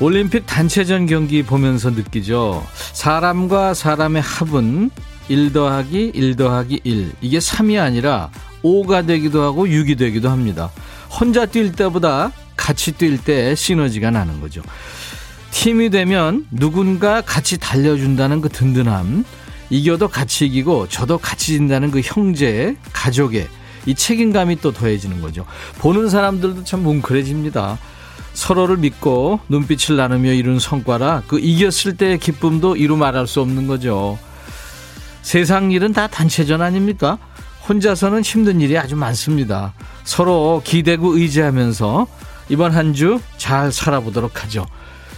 올림픽 단체전 경기 보면서 느끼죠. 사람과 사람의 합은 1 더하기 1 더하기 1. 이게 3이 아니라 5가 되기도 하고 6이 되기도 합니다. 혼자 뛸 때보다 같이 뛸 때 시너지가 나는 거죠. 팀이 되면 누군가 같이 달려준다는 그 든든함, 이겨도 같이 이기고 저도 같이 진다는 그 형제, 가족의 이 책임감이 또 더해지는 거죠. 보는 사람들도 참 뭉클해집니다. 서로를 믿고 눈빛을 나누며 이룬 성과라 그 이겼을 때의 기쁨도 이루 말할 수 없는 거죠. 세상 일은 다 단체전 아닙니까? 혼자서는 힘든 일이 아주 많습니다. 서로 기대고 의지하면서 이번 한 주 잘 살아보도록 하죠.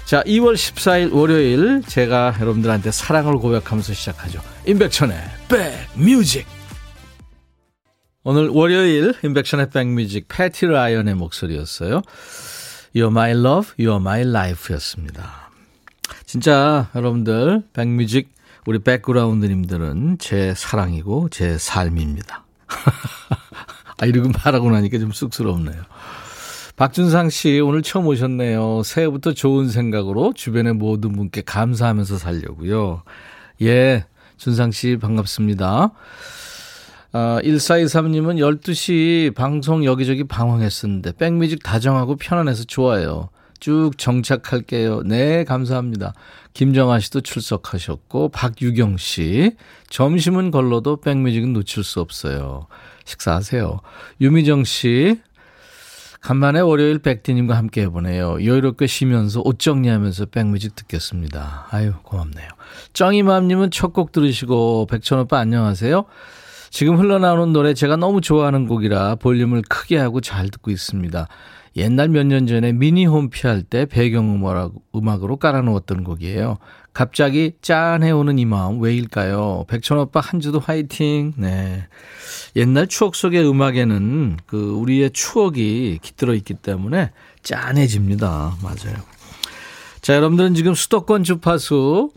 자, 2월 14일 월요일 제가 여러분들한테 사랑을 고백하면서 시작하죠. 임백천의 백뮤직. 오늘 월요일 임백천의 백뮤직 패티 라이언의 목소리였어요. You're my love, you're my life 였습니다. 진짜 여러분들 백뮤직 우리 백그라운드님들은 제 사랑이고 제 삶입니다. 아 이러고 말하고 나니까 좀 쑥스럽네요. 박준상 씨 오늘 처음 오셨네요. 새해부터 좋은 생각으로 주변의 모든 분께 감사하면서 살려고요. 예, 준상 씨 반갑습니다. 아, 1423님은 12시 방송 여기저기 방황했었는데 백뮤직 다정하고 편안해서 좋아요. 쭉 정착할게요. 네, 감사합니다. 김정아 씨도 출석하셨고 박유경 씨 점심은 걸러도 백뮤직은 놓칠 수 없어요. 식사하세요. 유미정 씨 간만에 월요일 백디님과 함께 해보네요. 여유롭게 쉬면서 옷 정리하면서 백뮤직 듣겠습니다. 아유 고맙네요. 쩡이맘님은 첫 곡 들으시고 백천오빠 안녕하세요. 지금 흘러나오는 노래 제가 너무 좋아하는 곡이라 볼륨을 크게 하고 잘 듣고 있습니다. 옛날 몇 년 전에 미니 홈피 할 때 배경음악으로 깔아놓았던 곡이에요. 갑자기 짠해 오는 이 마음 왜일까요? 백천 오빠 한 주도 화이팅. 네. 옛날 추억 속의 음악에는 그 우리의 추억이 깃들어 있기 때문에 짠해집니다. 맞아요. 자, 여러분들은 지금 수도권 주파수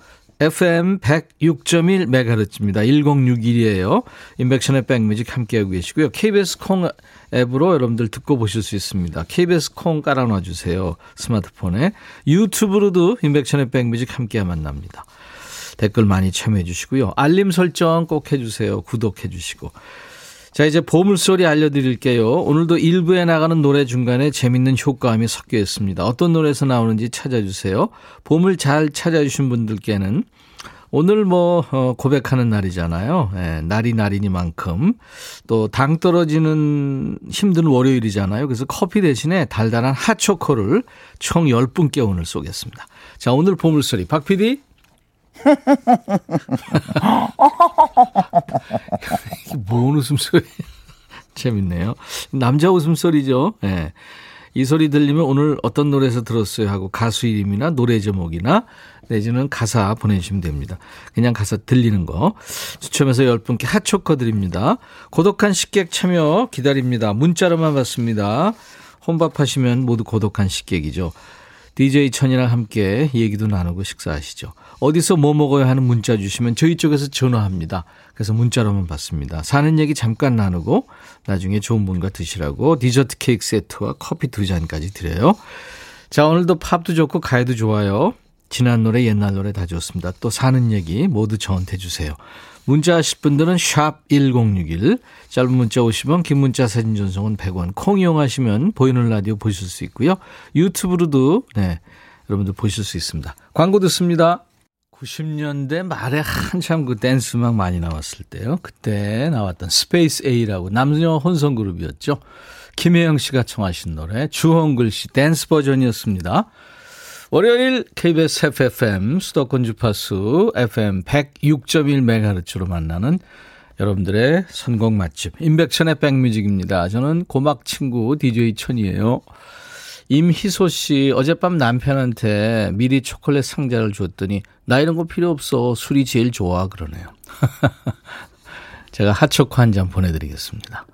FM 106.1MHz입니다. 1061이에요. 인백션의 백뮤직 함께하고 계시고요. KBS 콩 앱으로 여러분들 듣고 보실 수 있습니다. KBS 콩 깔아놔 주세요. 스마트폰에. 유튜브로도 인백션의 백뮤직 함께 만납니다. 댓글 많이 참여해 주시고요. 알림 설정 꼭 해주세요. 구독해 주시고. 자, 이제 보물소리 알려드릴게요. 오늘도 일부에 나가는 노래 중간에 재밌는 효과음이 섞여 있습니다. 어떤 노래에서 나오는지 찾아주세요. 보물 잘 찾아주신 분들께는 오늘 뭐 어, 고백하는 날이잖아요. 예, 날이 날이니만큼 또 당 떨어지는 힘든 월요일이잖아요. 그래서 커피 대신에 달달한 핫초코를 총 10분께 오늘 쏘겠습니다. 자, 오늘 보물소리 박 PD 뭔 웃음소리? 재밌네요. 남자 웃음소리죠. 예. 네. 이 소리 들리면 오늘 어떤 노래에서 들었어요 하고 가수 이름이나 노래 제목이나 내지는 가사 보내주시면 됩니다. 그냥 가사 들리는 거. 추첨해서 10분께 핫초코 드립니다. 고독한 식객 참여 기다립니다. 문자로만 받습니다. 혼밥하시면 모두 고독한 식객이죠. DJ 천이랑 함께 얘기도 나누고 식사하시죠. 어디서 뭐 먹어야 하는 문자 주시면 저희 쪽에서 전화합니다. 그래서 문자로만 받습니다. 사는 얘기 잠깐 나누고 나중에 좋은 분과 드시라고 디저트 케이크 세트와 커피 두 잔까지 드려요. 자, 오늘도 팝도 좋고 가요도 좋아요. 지난 노래, 옛날 노래 다 좋습니다. 또 사는 얘기 모두 저한테 주세요. 문자 하실 분들은 샵 1061, 짧은 문자 50원, 긴 문자 사진 전송은 100원, 콩 이용하시면 보이는 라디오 보실 수 있고요. 유튜브로도 네, 여러분들 보실 수 있습니다. 광고 듣습니다. 90년대 말에 한참 그 댄스 음악 많이 나왔을 때요. 그때 나왔던 스페이스 A라고 남녀 혼성 그룹이었죠. 김혜영 씨가 청하신 노래, 주홍글 씨 댄스 버전이었습니다. 월요일 KBS FFM 수도권 주파수 FM 106.1MHz로 만나는 여러분들의 선곡 맛집 인백천의 백뮤직입니다. 저는 고막 친구 DJ 천이에요. 임희소 씨, 어젯밤 남편한테 미리 초콜릿 상자를 줬더니, 나 이런 거 필요 없어. 술이 제일 좋아. 그러네요. 제가 핫초코 한 잔 보내드리겠습니다.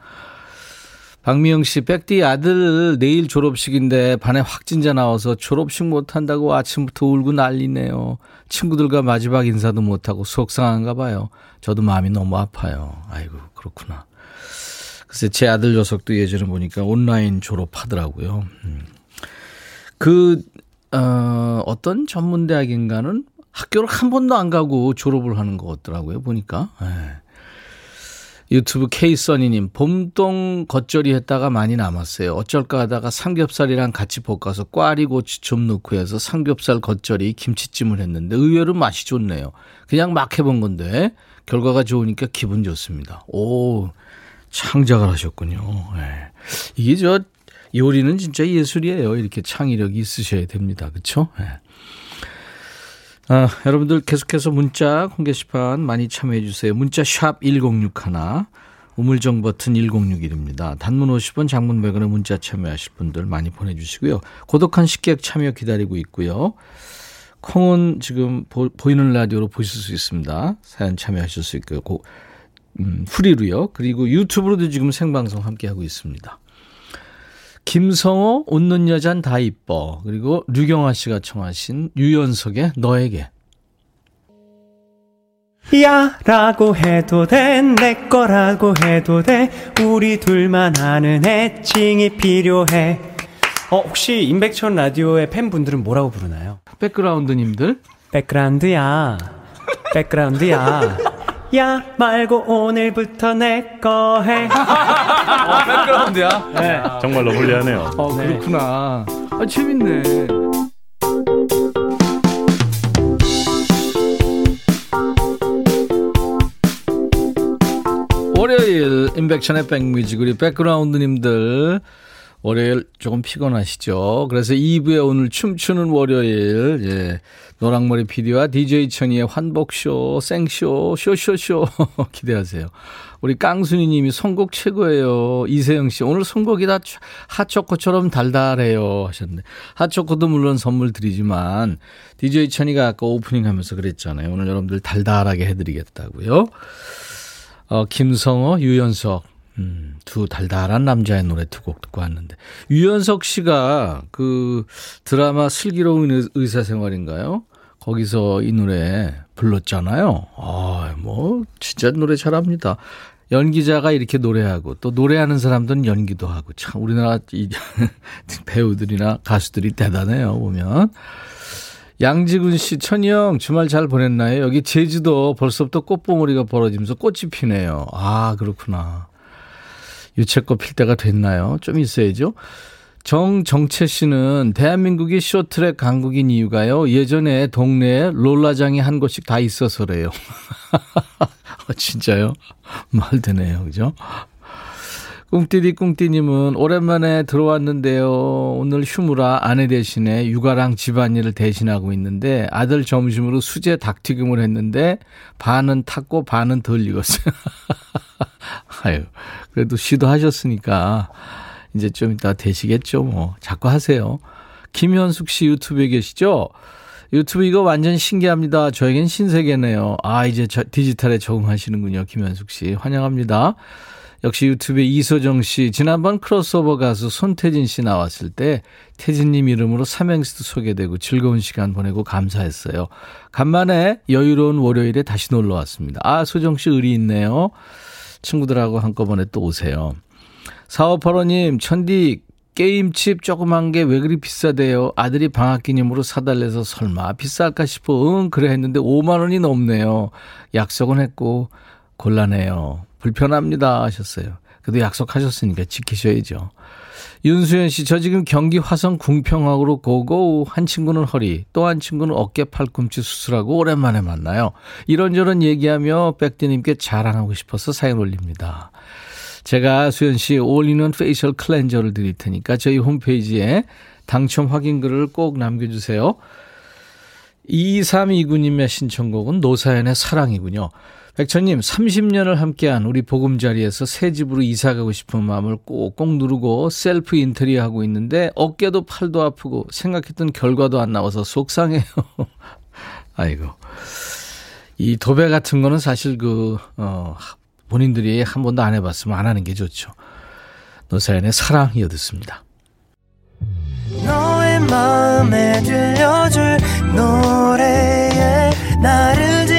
박미영 씨, 백디 아들 내일 졸업식인데 반에 확진자 나와서 졸업식 못한다고 아침부터 울고 난리네요. 친구들과 마지막 인사도 못하고 속상한가 봐요. 저도 마음이 너무 아파요. 아이고, 그렇구나. 글쎄, 제 아들 녀석도 예전에 보니까 온라인 졸업하더라고요. 음. 그, 어, 어떤 전문대학인가는 학교를 한 번도 안 가고 졸업을 하는 것 같더라고요, 보니까. 에. 예. 유튜브 K써니님, 봄동 겉절이 했다가 많이 남았어요. 어쩔까 하다가 삼겹살이랑 같이 볶아서 꽈리 고추 좀 넣고 해서 삼겹살 겉절이 김치찜을 했는데 의외로 맛이 좋네요. 그냥 막 해본 건데 결과가 좋으니까 기분 좋습니다. 오, 창작을 하셨군요. 네. 이게 저 요리는 진짜 예술이에요. 이렇게 창의력이 있으셔야 됩니다. 그렇죠? 네. 아, 여러분들 계속해서 문자 공 게시판 많이 참여해 주세요. 문자 샵 1061, 우물정 버튼 1061입니다. 단문 50원, 장문 100원의 문자 참여하실 분들 많이 보내주시고요. 고독한 식객 참여 기다리고 있고요. 콩은 지금 보, 이는 라디오로 보실 수 있습니다. 사연 참여하실 수 있고요. 고, 음, 프리로요. 그리고 유튜브로도 지금 생방송 함께하고 있습니다. 김성호 웃는 여잔 다 이뻐. 그리고 류경아 씨가 청하신 유연석의 너에게. 야 라고 해도 돼 내 거라고 해도 돼. 우리 둘만 아는 애칭이 필요해. 어 혹시 임백천 라디오의 팬분들은 뭐라고 부르나요? 백그라운드님들? 백그라운드야. 백그라운드야 야 말고 오늘부터 내 거 해. 어, 백그라운드야? 네. 정말로 불리하네요. 어, 그렇구나. 아, 재밌네. 월요일 인백션의 백뮤직 우리 백그라운드님들 월요일 조금 피곤하시죠? 그래서 2부에 오늘 춤추는 월요일, 예. 노랑머리 PD와 DJ 천이의 환복쇼, 생쇼, 쇼쇼쇼 기대하세요. 우리 깡순이 님이 선곡 최고예요. 이세영 씨, 오늘 선곡이 다 핫초코처럼 달달해요. 하셨는데. 핫초코도 물론 선물 드리지만, DJ 천이가 아까 오프닝 하면서 그랬잖아요. 오늘 여러분들 달달하게 해드리겠다고요. 어, 김성호, 유연석, 음, 두 달달한 남자의 노래 두 곡 듣고 왔는데. 유연석 씨가 그 드라마 슬기로운 의사생활인가요? 거기서 이 노래 불렀잖아요. 아, 뭐, 진짜 노래 잘합니다. 연기자가 이렇게 노래하고 또 노래하는 사람들은 연기도 하고 참 우리나라 이 배우들이나 가수들이 대단해요 보면 양지근 씨 천희형 주말 잘 보냈나요? 여기 제주도 벌써부터 꽃봉오리가 벌어지면서 꽃이 피네요. 아 그렇구나. 유채꽃 필 때가 됐나요? 좀 있어야죠. 정정채 씨는 대한민국이 쇼트랙 강국인 이유가요. 예전에 동네에 롤라장이 한 곳씩 다 있어서래요. 어, 진짜요? 말 되네요. 그죠? 꿍띠디 꿍띠님은 오랜만에 들어왔는데요. 오늘 휴무라 아내 대신에 육아랑 집안일을 대신하고 있는데 아들 점심으로 수제 닭튀김을 했는데 반은 탔고 반은 덜 익었어요. 아유, 그래도 시도하셨으니까 이제 좀 이따 되시겠죠. 뭐 자꾸 하세요. 김현숙 씨 유튜브에 계시죠? 유튜브 이거 완전 신기합니다. 저에겐 신세계네요. 아, 이제 저, 디지털에 적응하시는군요. 김현숙 씨. 환영합니다. 역시 유튜브에 이소정 씨. 지난번 크로스오버 가수 손태진 씨 나왔을 때 태진님 이름으로 삼행시도 소개되고 즐거운 시간 보내고 감사했어요. 간만에 여유로운 월요일에 다시 놀러 왔습니다. 아, 소정 씨 의리 있네요. 친구들하고 한꺼번에 또 오세요. 4585님, 천디, 게임칩 조그만 게 왜 그리 비싸대요? 아들이 방학 기념으로 사달래서 설마 비쌀까 싶어. 응, 그래 했는데 5만 원이 넘네요. 약속은 했고, 곤란해요. 불편합니다. 하셨어요. 그래도 약속하셨으니까 지키셔야죠. 윤수연 씨, 저 지금 경기 화성 궁평학으로 고고, 한 친구는 허리, 또 한 친구는 어깨 팔꿈치 수술하고 오랜만에 만나요. 이런저런 얘기하며 백디님께 자랑하고 싶어서 사연 올립니다. 제가 수연 씨 all-in-one facial cleanser를 드릴 테니까 저희 홈페이지에 당첨 확인글을 꼭 남겨주세요. 2329님의 신청곡은 노사연의 사랑이군요. 백천님, 30년을 함께한 우리 보금자리에서 새 집으로 이사 가고 싶은 마음을 꼭꼭 누르고 셀프 인테리어 하고 있는데 어깨도 팔도 아프고 생각했던 결과도 안 나와서 속상해요. 아이고. 이 도배 같은 거는 사실 그, 어, 본인들이 한 번도 안 해봤으면 안 하는 게 좋죠. 노사연의 사랑 이어듣습니다. 너의 마음에 들려줄 노래에 나를 지금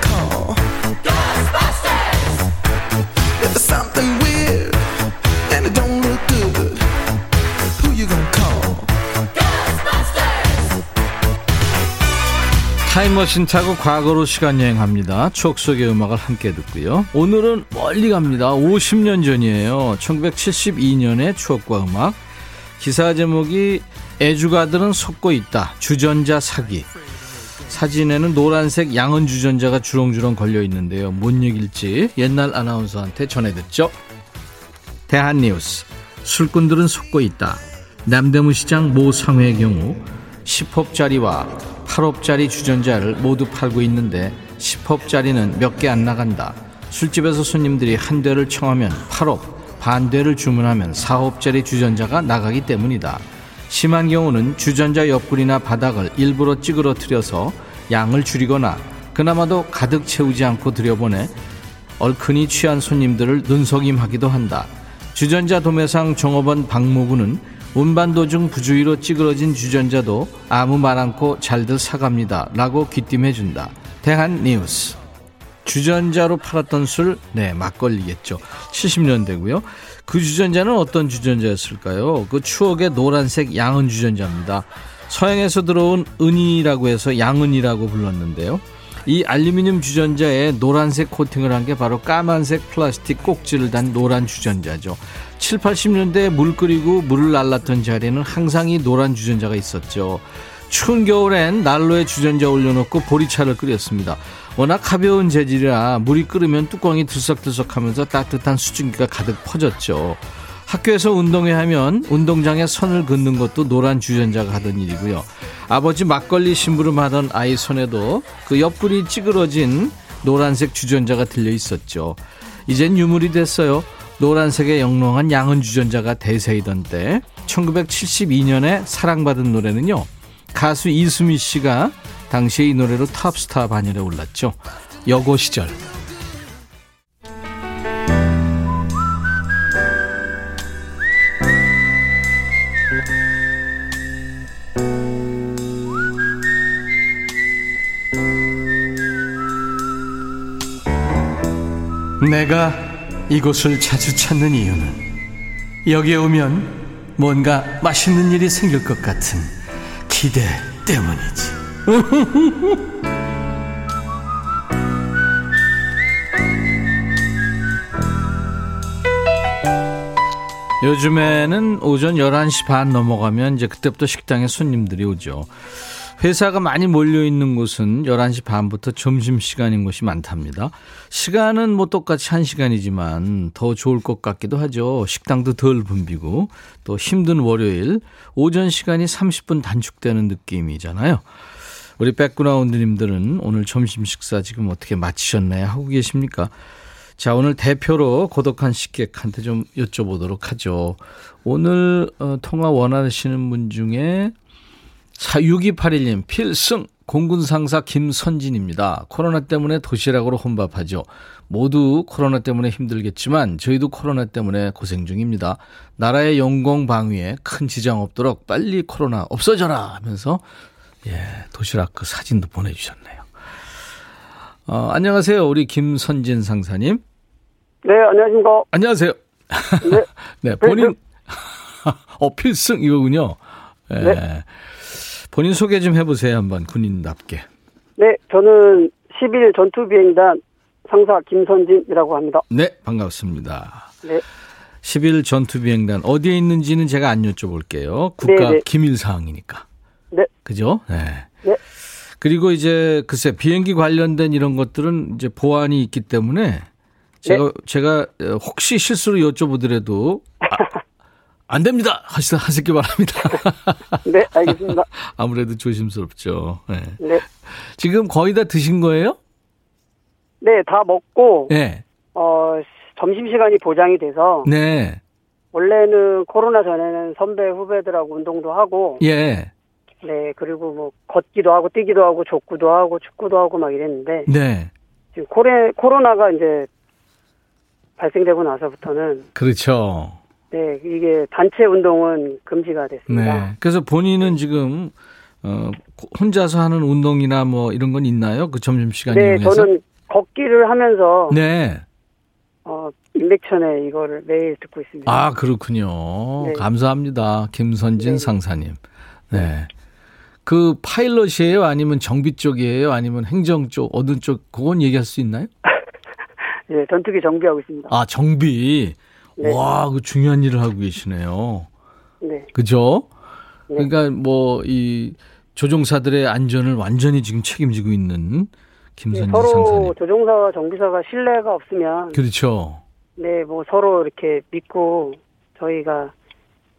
타임머신 타고 과거로 시간 여행합니다. 추억 속의 음악을 함께 듣고요. 오늘은 멀리 갑니다. 50년 전이에요. 1972년의 추억과 음악. 기사 제목이 애주가들은 속고 있다. 주전자 사기. 사진에는 노란색 양은 주전자가 주렁주렁 걸려 있는데요. 뭔 얘기일지 옛날 아나운서한테 전해 듣죠. 대한뉴스. 술꾼들은 속고 있다. 남대문 시장 모 상회의 경우 10홉짜리와 8홉짜리 주전자를 모두 팔고 있는데 10홉짜리는 몇 개 안 나간다. 술집에서 손님들이 한 대를 청하면 8홉, 반 대를 주문하면 4홉짜리 주전자가 나가기 때문이다. 심한 경우는 주전자 옆구리나 바닥을 일부러 찌그러뜨려서 양을 줄이거나 그나마도 가득 채우지 않고 들여보내 얼큰이 취한 손님들을 눈속임하기도 한다. 주전자 도매상 종업원 박모구는 운반 도중 부주의로 찌그러진 주전자도 아무 말 않고 잘들 사갑니다. 라고 귀띔해준다. 대한 뉴스. 주전자로 팔았던 술, 네, 막걸리겠죠. 70년대고요. 그 주전자는 어떤 주전자였을까요? 그 추억의 노란색 양은 주전자입니다. 서양에서 들어온 은이라고 해서 양은이라고 불렀는데요. 이 알루미늄 주전자에 노란색 코팅을 한 게 바로 까만색 플라스틱 꼭지를 단 노란 주전자죠. 7, 80년대에 물 끓이고 물을 날랐던 자리에는 항상 이 노란 주전자가 있었죠. 추운 겨울엔 난로에 주전자 올려놓고 보리차를 끓였습니다. 워낙 가벼운 재질이라 물이 끓으면 뚜껑이 들썩들썩하면서 따뜻한 수증기가 가득 퍼졌죠. 학교에서 운동회 하면 운동장에 선을 긋는 것도 노란 주전자가 하던 일이고요. 아버지 막걸리 심부름하던 아이 손에도 그 옆구리 찌그러진 노란색 주전자가 들려 있었죠. 이젠 유물이 됐어요. 노란색의 영롱한 양은 주전자가 대세이던 때 1972년에 사랑받은 노래는요. 가수 이수미 씨가 당시에 이 노래로 탑스타 반열에 올랐죠. 여고 시절. 내가 이곳을 자주 찾는 이유는 여기에 오면 뭔가 맛있는 일이 생길 것 같은 기대 때문이지. 요즘에는 오전 11시 반 넘어가면 이제 그때부터 식당에 손님들이 오죠. 회사가 많이 몰려 있는 곳은 11시 반부터 점심시간인 곳이 많답니다. 시간은 뭐 똑같이 1시간이지만 더 좋을 것 같기도 하죠. 식당도 덜 붐비고 또 힘든 월요일 오전 시간이 30분 단축되는 느낌이잖아요. 우리 백그라운드님들은 오늘 점심 식사 지금 어떻게 마치셨나요? 하고 계십니까? 자, 오늘 대표로 고독한 식객한테 좀 여쭤보도록 하죠. 오늘 어, 통화 원하시는 분 중에 6281님 필승 공군 상사 김선진입니다. 코로나 때문에 도시락으로 혼밥하죠. 모두 코로나 때문에 힘들겠지만 저희도 코로나 때문에 고생 중입니다. 나라의 영공 방위에 큰 지장 없도록 빨리 코로나 없어져라 하면서 예, 도시락 그 사진도 보내주셨네요. 어, 안녕하세요. 우리 김선진 상사님. 네, 안녕하십니까. 안녕하세요. 네. 네, 본인, 어, 필승 이거군요. 예. 네. 본인 소개 좀 해보세요, 한번 군인답게. 네, 저는 11 전투비행단 상사 김선진이라고 합니다. 네, 반갑습니다. 네. 11 전투비행단 어디에 있는지는 제가 안 여쭤볼게요. 국가 네네. 네. 기밀 사항이니까. 네. 그죠? 네. 네. 그리고 이제 글쎄 비행기 관련된 이런 것들은 이제 보안이 있기 때문에 제가 네. 제가 혹시 실수로 여쭤보더라도 아, 안 됩니다. 하시, 하시기 바랍니다. 네, 알겠습니다. 아무래도 조심스럽죠. 네. 네. 지금 거의 다 드신 거예요? 네, 다 먹고. 네. 어, 점심시간이 보장이 돼서. 네. 원래는 코로나 전에는 선배 후배들하고 운동도 하고. 예. 네, 그리고 뭐 걷기도 하고 뛰기도 하고 족구도 하고 축구도 하고 막 이랬는데. 네. 지금 코레, 코로나가 이제 발생되고 나서부터는. 그렇죠. 네, 이게 단체 운동은 금지가 됐습니다. 네. 그래서 본인은 지금 어 혼자서 하는 운동이나 뭐 이런 건 있나요? 그 점심 시간 네, 이용해서? 저는 걷기를 하면서 네. 어 인백천에 이거를 매일 듣고 있습니다. 아 그렇군요. 네. 감사합니다, 김선진 네. 상사님. 네. 그 파일럿이에요? 아니면 정비 쪽이에요? 아니면 행정 쪽, 어느 쪽? 그건 얘기할 수 있나요? 네, 전투기 정비하고 있습니다. 아 정비. 네. 와, 그 중요한 일을 하고 계시네요. 네. 그죠? 네. 그러니까 뭐 이 조종사들의 안전을 완전히 지금 책임지고 있는 김선지 네, 서로 상사님. 조종사와 정비사가 신뢰가 없으면 그렇죠. 네, 뭐 서로 이렇게 믿고 저희가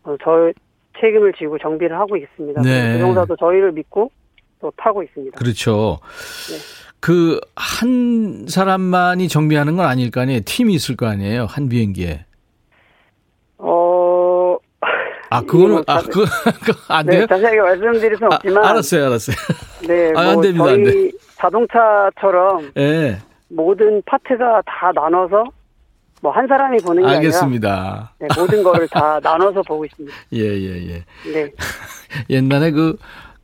어, 저 책임을 지고 정비를 하고 있습니다. 네. 조종사도 저희를 믿고 또 타고 있습니다. 그렇죠. 네. 그한 사람만이 정비하는 건 아닐 거 아니에요. 팀이 있을 거 아니에요. 한 비행기에. 어. 아, 그거는, 아, 그거, 안 네, 돼요? 자세하게 말씀드릴 수는 아, 없지만. 알았어요, 알았어요. 네, 아, 뭐 안 됩니다, 저희 안 돼. 자동차처럼. 네. 모든 파트가 다 나눠서 뭐 한 사람이 보는 게 알겠습니다. 아니라 네, 모든 거를 다 나눠서 보고 있습니다. 예, 예, 예. 네. 옛날에 그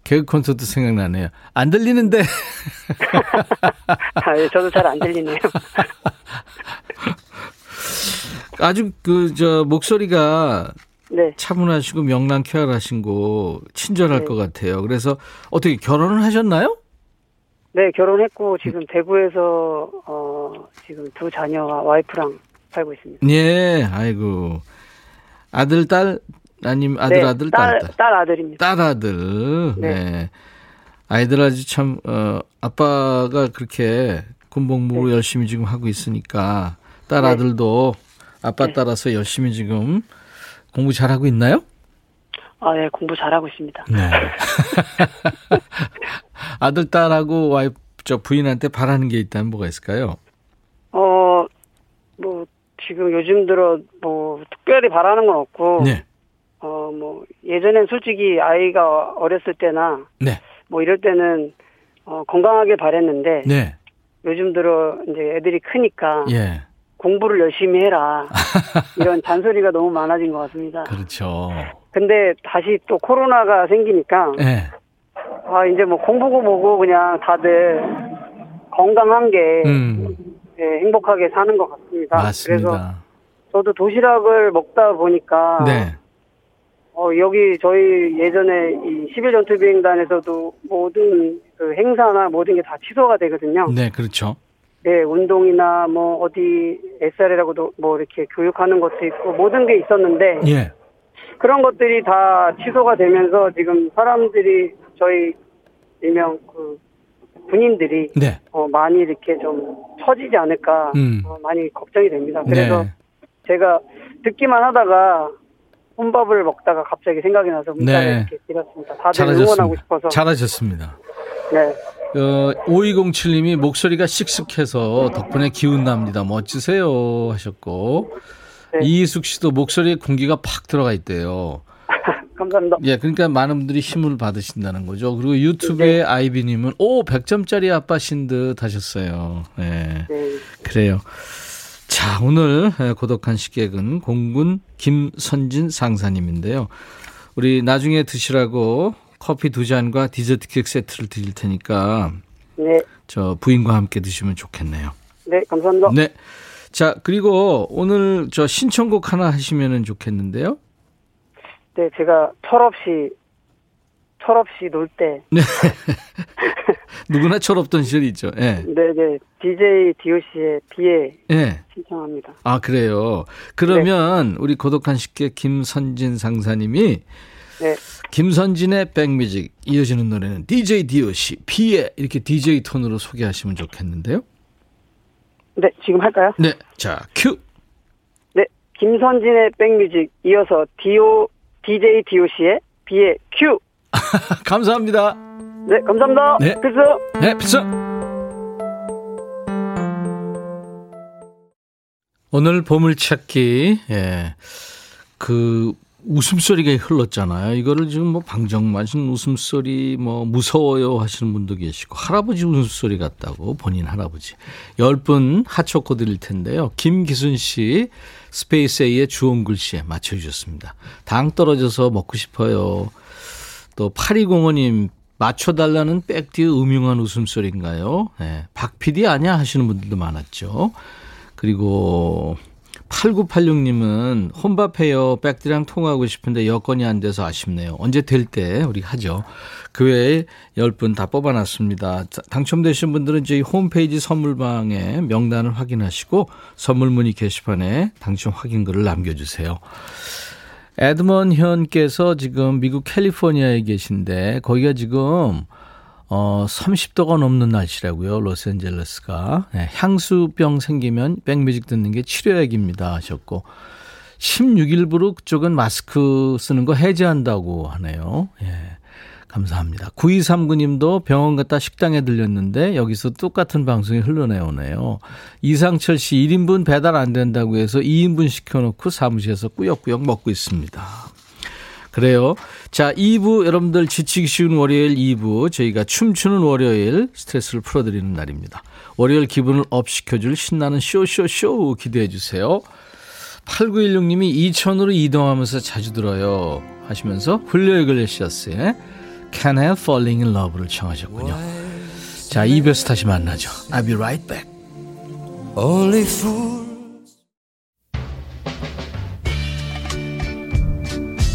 개그 콘서트 생각나네요. 안 들리는데. 아, 예, 저도 잘 안 들리네요. 아주 그 저 목소리가 네. 차분하시고 명랑 쾌활하신 거 친절할 네. 것 같아요. 그래서 어떻게 결혼을 하셨나요? 네, 결혼했고 지금 대구에서 어 지금 두 자녀와 와이프랑 살고 있습니다. 예, 아이고 아들 딸 아님 아들 네, 아들 딸, 딸, 딸 아들입니다. 딸 아들. 네. 네. 아이들 아주 참 어, 아빠가 그렇게 군복무 네. 열심히 지금 하고 있으니까 딸 네. 아들도 아빠 네. 따라서 열심히 지금 공부 잘하고 있나요? 아, 네, 공부 잘하고 있습니다. 네. 아들, 딸하고 와이프, 저 부인한테 바라는 게 있다면 뭐가 있을까요? 어, 뭐, 지금 요즘 들어, 뭐, 특별히 바라는 건 없고, 네. 어, 뭐, 예전엔 솔직히 아이가 어렸을 때나, 네. 뭐, 이럴 때는, 어, 건강하게 바랬는데, 네. 요즘 들어, 이제 애들이 크니까, 예. 공부를 열심히 해라. 이런 잔소리가 너무 많아진 것 같습니다. 그렇죠. 근데 다시 또 코로나가 생기니까 네. 아 이제 뭐 공부고 뭐고 그냥 다들 건강한 게 음. 네, 행복하게 사는 것 같습니다. 맞습니다. 그래서 저도 도시락을 먹다 보니까 네. 어 여기 저희 예전에 이 11전투 비행단에서도 모든 그 행사나 모든 게 다 취소가 되거든요. 네, 그렇죠. 네, 운동이나 뭐 어디 SR이라고도 뭐 이렇게 교육하는 것도 있고 모든 게 있었는데 예. 그런 것들이 다 취소가 되면서 지금 사람들이 저희 일명 그 군인들이 네. 어, 많이 이렇게 좀 처지지 않을까 음. 어, 많이 걱정이 됩니다. 그래서 네. 제가 듣기만 하다가 혼밥을 먹다가 갑자기 생각이 나서 문자를 네. 이렇게 드렸습니다. 다들 잘하셨습니다. 응원하고 싶어서. 잘하셨습니다. 네. 어, 5207님이 목소리가 씩씩해서 덕분에 기운 납니다. 멋지세요 하셨고 네. 이희숙 씨도 목소리에 공기가 팍 들어가 있대요. 감사합니다. 예, 그러니까 많은 분들이 힘을 받으신다는 거죠. 그리고 유튜브에 네. 아이비님은 오 100점짜리 아빠신 듯 하셨어요. 네. 네. 그래요. 자, 오늘 고독한 식객은 공군 김선진 상사님인데요. 우리 나중에 드시라고 커피 두 잔과 디저트 케이크 세트를 드릴 테니까 네. 저 부인과 함께 드시면 좋겠네요. 네, 감사합니다. 네. 자, 그리고 오늘 저 신청곡 하나 하시면 좋겠는데요. 네, 제가 철없이 철없이 놀 때. 네. 누구나 철없던 시절이 있죠. 예. 네, 네. DJ DOC의 비에 네. 신청합니다. 아, 그래요. 그러면 네. 우리 고독한 식객 김선진 상사님이 네. 김선진의 백뮤직 이어지는 노래는 DJ DOC 비에 이렇게 DJ 톤으로 소개하시면 좋겠는데요. 네, 지금 할까요? 네. 자, 큐. 네. 김선진의 백뮤직 이어서 디오 DJ DOC의 비의 큐. 감사합니다. 네, 감사합니다. 네. 필수. 네, 필수. 오늘 보물찾기, 예. 그, 웃음소리가 흘렀잖아요. 이거를 지금 뭐 방정맞은 웃음소리, 뭐 무서워요 하시는 분도 계시고, 할아버지 웃음소리 같다고, 본인 할아버지. 열 분 핫초코 드릴 텐데요. 김기순 씨, 스페이스 A의 주홍글씨에 맞춰주셨습니다. 당 떨어져서 먹고 싶어요. 또, 8205님, 맞춰달라는 백디의 음흉한 웃음소리인가요? 네. 박 PD 아니야 하시는 분들도 많았죠. 그리고 8986님은 혼밥해요. 백디랑 통화하고 싶은데 여건이 안 돼서 아쉽네요. 언제 될 때 우리 하죠. 그 외에 10분 다 뽑아놨습니다. 당첨되신 분들은 저희 홈페이지 선물방에 명단을 확인하시고 선물 문의 게시판에 당첨 확인글을 남겨주세요. 에드먼 현께서 지금 미국 캘리포니아에 계신데 거기가 지금 어, 30도가 넘는 날씨라고요. 로스앤젤레스가. 네, 향수병 생기면 백뮤직 듣는 게 치료약입니다 하셨고 16일부로 그쪽은 마스크 쓰는 거 해제한다고 하네요. 예. 감사합니다. 9239님도 병원 갔다 식당에 들렸는데 여기서 똑같은 방송이 흘러내오네요. 이상철 씨 1인분 배달 안 된다고 해서 2인분 시켜놓고 사무실에서 꾸역꾸역 먹고 있습니다. 그래요. 자, 2부 여러분들 지치기 쉬운 월요일 2부 저희가 춤추는 월요일 스트레스를 풀어드리는 날입니다. 월요일 기분을 up 시켜줄 신나는 쇼쇼쇼 기대해 주세요. 8916님이 이천으로 이동하면서 자주 들어요 하시면서 훌리오 이글레시아스의 Can I Falling in Love를 청하셨군요. 자, 2부에서 다시 만나죠. I'll be right back.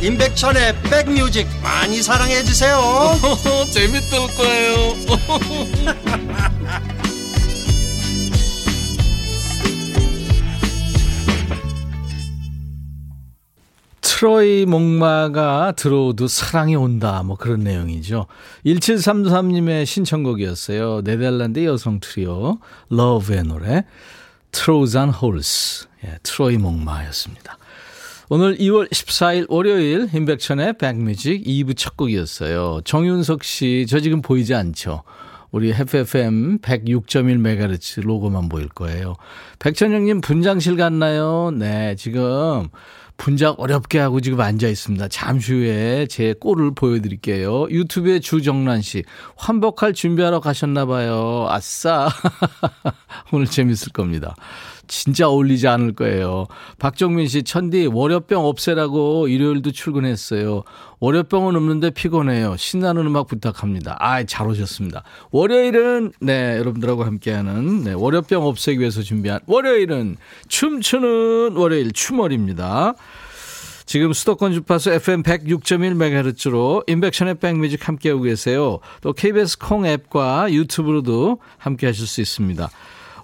임백천의 백뮤직 많이 사랑해 주세요. 재밌을 거예요. 트로이 목마가 들어오도 사랑이 온다. 뭐 그런 내용이죠. 1733님의 신청곡이었어요. 네덜란드 여성 트리오 러브의 노래 Trojan Horse. 예, 트로이 목마였습니다. 오늘 2월 14일 월요일 임백천의 백뮤직 2부 첫 곡이었어요. 정윤석 씨, 저 지금 보이지 않죠? 우리 FFM 106.1MHz 로고만 보일 거예요. 백천영님 분장실 갔나요? 네, 지금 분장 어렵게 하고 지금 앉아 있습니다. 잠시 후에 제 꼴을 보여드릴게요. 유튜브에 주정란 씨, 환복할 준비하러 가셨나 봐요. 아싸. 오늘 재밌을 겁니다. 진짜 어울리지 않을 거예요. 박정민 씨, 천디, 월요병 없애라고 일요일도 출근했어요. 월요병은 없는데 피곤해요. 신나는 음악 부탁합니다. 아, 잘 오셨습니다. 월요일은, 네, 여러분들하고 함께하는, 네, 월요병 없애기 위해서 준비한 월요일은 춤추는 월요일 춤월입니다. 지금 수도권 주파수 FM 106.1MHz로 인백션의 백뮤직 함께하고 계세요. 또 KBS 콩 앱과 유튜브로도 함께하실 수 있습니다.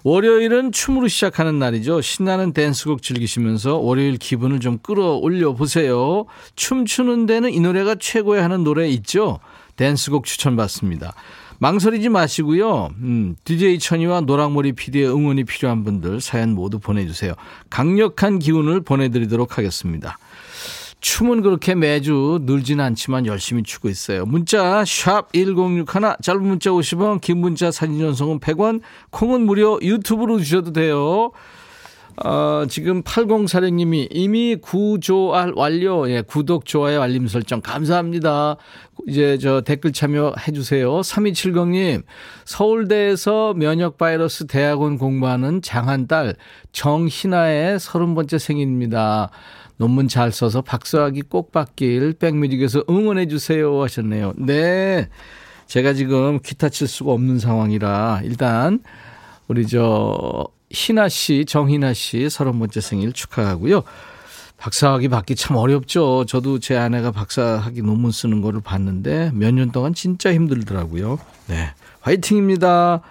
월요일은 춤으로 시작하는 날이죠. 신나는 댄스곡 즐기시면서 월요일 기분을 좀 끌어올려 보세요. 춤추는 데는 이 노래가 최고야 하는 노래 있죠. 댄스곡 추천받습니다. 망설이지 마시고요. 음, DJ 천이와 노랑머리 PD의 응원이 필요한 분들 사연 모두 보내주세요. 강력한 기운을 보내드리도록 하겠습니다. 춤은 그렇게 매주 늘진 않지만 열심히 추고 있어요. 문자 1061, 짧은 문자 50원, 긴 문자 사진 전송은 100원, 콩은 무료 유튜브로 주셔도 돼요. 어, 지금 8046님이 이미 구조알 완료. 예, 구독, 좋아요, 알림 설정. 감사합니다. 이제 저 댓글 참여해 주세요. 3270님, 서울대에서 면역 바이러스 대학원 공부하는 장한 딸 정희나의 30번째 생일입니다. 논문 잘 써서 박사학위 꼭 받길 백뮤직에서 응원해 주세요 하셨네요. 네. 제가 지금 기타 칠 수가 없는 상황이라 일단 우리 저 희나 씨, 정희나 씨 서른 번째 생일 축하하고요. 박사학위 받기 참 어렵죠. 저도 제 아내가 박사학위 논문 쓰는 거를 봤는데 몇 년 동안 진짜 힘들더라고요. 네. 화이팅입니다.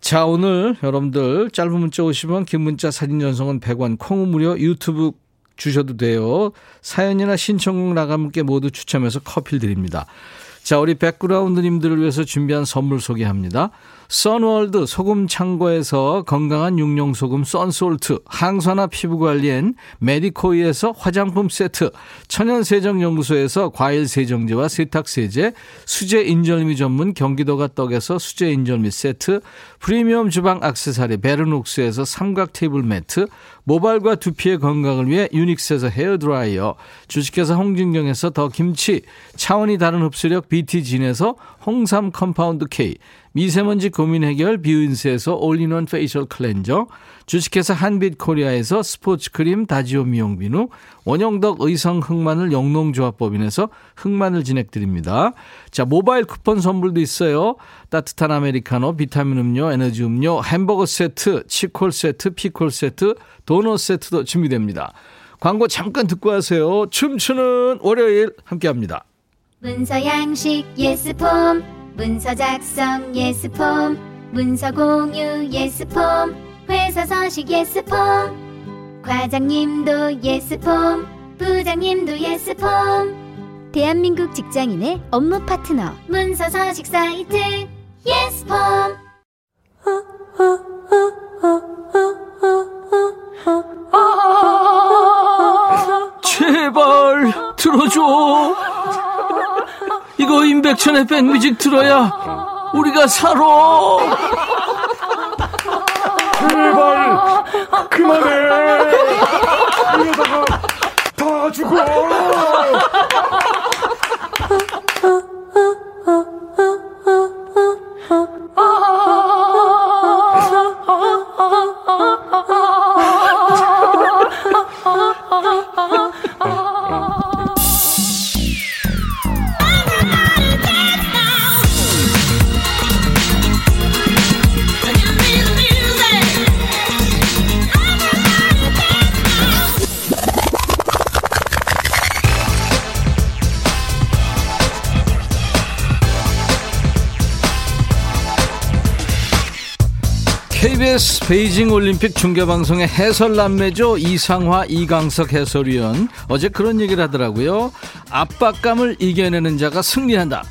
자, 오늘 여러분들 짧은 문자 오시면 긴 문자 사진 전송은 100원, 콩은 무료 유튜브 주셔도 돼요. 사연이나 신청곡 나가분께 모두 추첨해서 커피를 드립니다. 자, 우리 백그라운드님들을 위해서 준비한 선물 소개합니다. 선월드 소금 창고에서 건강한 육룡 소금 썬솔트, 항산화 피부 관리엔 메디코이에서 화장품 세트, 천연 세정 연구소에서 과일 세정제와 세탁 세제, 수제 인절미 전문 경기도가 떡에서 수제 인절미 세트, 프리미엄 주방 악세사리 베르녹스에서 삼각 테이블 매트, 모발과 두피의 건강을 위해 유닉스에서 헤어 드라이어, 주식회사 홍진경에서 더 김치, 차원이 다른 흡수력 BT진에서 홍삼 compound K, 미세먼지 고민 해결 뷰인스에서 all-in-one facial cleanser, 주식회사 한빛코리아에서 스포츠 크림 다지오 미용 비누, 원형덕 의성 흑마늘 영농조합법인에서 흑마늘 진액 드립니다. 자, 모바일 쿠폰 선물도 있어요. 따뜻한 아메리카노, 비타민 음료, 에너지 음료, 햄버거 세트, 치콜 세트, 피콜 세트, 도넛 세트도 준비됩니다. 광고 잠깐 듣고 하세요. 춤추는 월요일 함께 합니다. 문서 양식 예스폼 문서 작성 예스폼 문서 공유 예스폼 회사 서식 예스폼 과장님도 예스폼 부장님도 예스폼 대한민국 직장인의 업무 파트너. 문서 서식 사이트 예스폼 제발 들어줘. 이거 임백천의 백뮤직 들어야 우리가 살아. 제발 그만해. 이러다가 다 죽어. 베이징 올림픽 중계방송의 해설 남매죠. 이상화, 이강석 해설위원. 어제 그런 얘기를 하더라고요. 압박감을 이겨내는 자가 승리한다.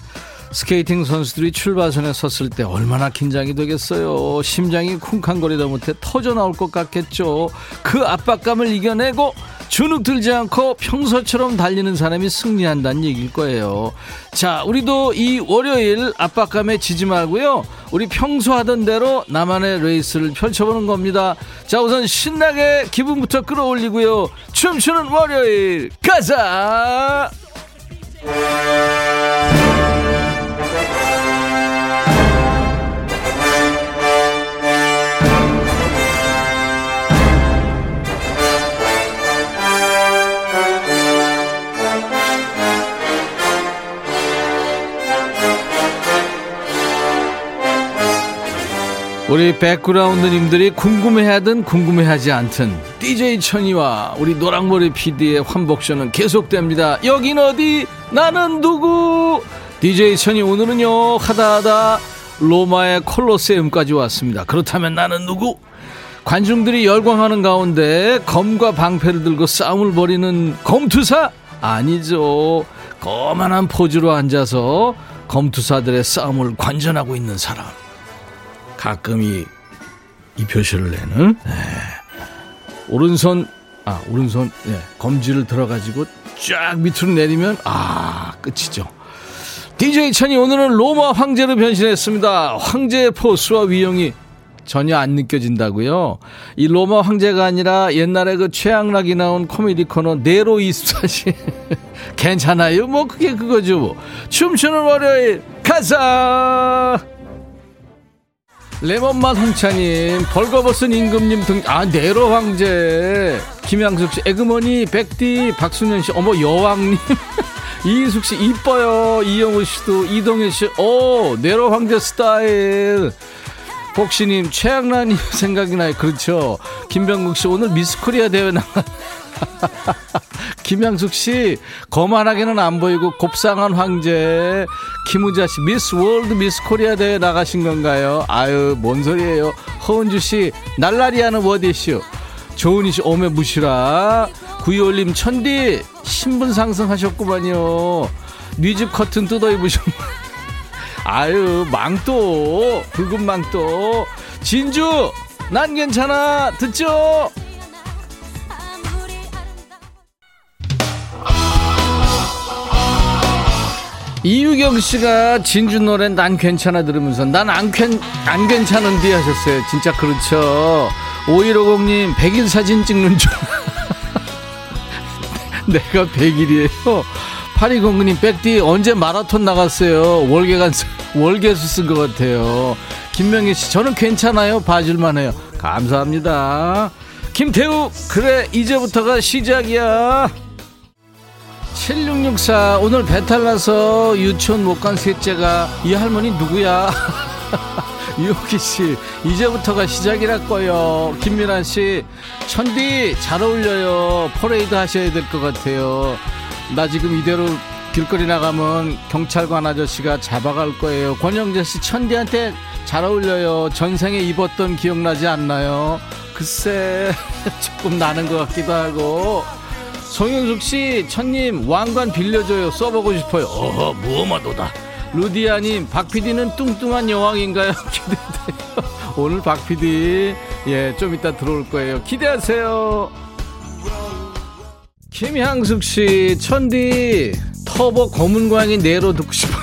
스케이팅 선수들이 출발선에 섰을 때 얼마나 긴장이 되겠어요. 심장이 쿵쾅거리다 못해 터져 나올 것 같겠죠. 그 압박감을 이겨내고 주눅 들지 않고 평소처럼 달리는 사람이 승리한다는 얘기일 거예요. 자, 우리도 이 월요일 압박감에 지지 말고요. 우리 평소 하던 대로 나만의 레이스를 펼쳐보는 겁니다. 자, 우선 신나게 기분부터 끌어올리고요. 춤추는 월요일 가자! 우리 백그라운드님들이 궁금해하든 궁금해하지 않든 DJ 천이와 우리 노랑머리 PD의 환복쇼는 계속됩니다. 여긴 어디? 나는 누구? DJ 천이 오늘은요 하다하다 로마의 콜로세움까지 왔습니다. 그렇다면 나는 누구? 관중들이 열광하는 가운데 검과 방패를 들고 싸움을 벌이는 검투사? 아니죠. 거만한 포즈로 앉아서 검투사들의 싸움을 관전하고 있는 사람. 가끔 이, 이 표시를 내는, 네. 오른손, 아, 오른손, 네. 검지를 들어가지고 쫙 밑으로 내리면, 아, 끝이죠. DJ 천이 오늘은 로마 황제로 변신했습니다. 황제의 포스와 위용이 전혀 안 느껴진다고요. 이 로마 황제가 아니라 옛날에 그 최양락이 나온 코미디 코너 네로 24시 괜찮아요. 뭐 그게 그거죠. 뭐. 춤추는 월요일 가자. 레몬맛 홍차님, 벌거벗은 임금님 등, 아, 네로 황제, 김양숙 씨, 에그머니, 백디, 박순현 씨, 어머, 여왕님, 이희숙 씨, 이뻐요. 이영우 씨도, 이동현 씨, 오, 네로 황제 스타일. 복시님, 최양란님 생각이 나요. 그렇죠. 김병국 씨, 오늘 미스 코리아 대회 나가. 김양숙 씨, 거만하게는 안 보이고 곱상한 황제. 김우자 씨, 미스 월드 미스 코리아 대회 나가신 건가요? 아유, 뭔 소리예요. 허은주 씨, 날라리 하는 워디쇼. 조은희 씨, 오메 무시라. 구이올림 천디, 신분 상승하셨구만요. 뉘집 커튼 뜯어 입으셨네. 아유 망토 붉은 망토 진주 난 괜찮아 듣죠 이유경 씨가 진주 노래 난 괜찮아 들으면서 난 안 안 괜찮은디 하셨어요. 진짜 그렇죠. 5150님 100일 사진 찍는 중. 내가 100일이에요. 8209님 백디 언제 마라톤 나갔어요 월계간 월계수 쓴 것 같아요 김명희 씨 저는 괜찮아요 봐줄만 해요 감사합니다 김태우 그래 이제부터가 시작이야 7664 오늘 배탈 나서 유치원 못 간 셋째가 이 할머니 누구야 유호기 씨 이제부터가 시작이랄거요 김민환 씨 천디 잘 어울려요 퍼레이드 하셔야 될 것 같아요 나 지금 이대로 길거리 나가면 경찰관 아저씨가 잡아갈 거예요. 권영재 씨 천디한테 잘 어울려요. 전생에 입었던 기억나지 않나요? 글쎄 조금 나는 것 같기도 하고 송영숙 씨 천님 왕관 빌려줘요. 써보고 싶어요. 어허 무엄하도다. 루디아님 박 PD는 뚱뚱한 여왕인가요? 기대돼요. 오늘 박 PD 예좀 이따 들어올 거예요. 기대하세요. 김향숙 씨, 천디, 터보 검은 고양이 내로 듣고 싶어.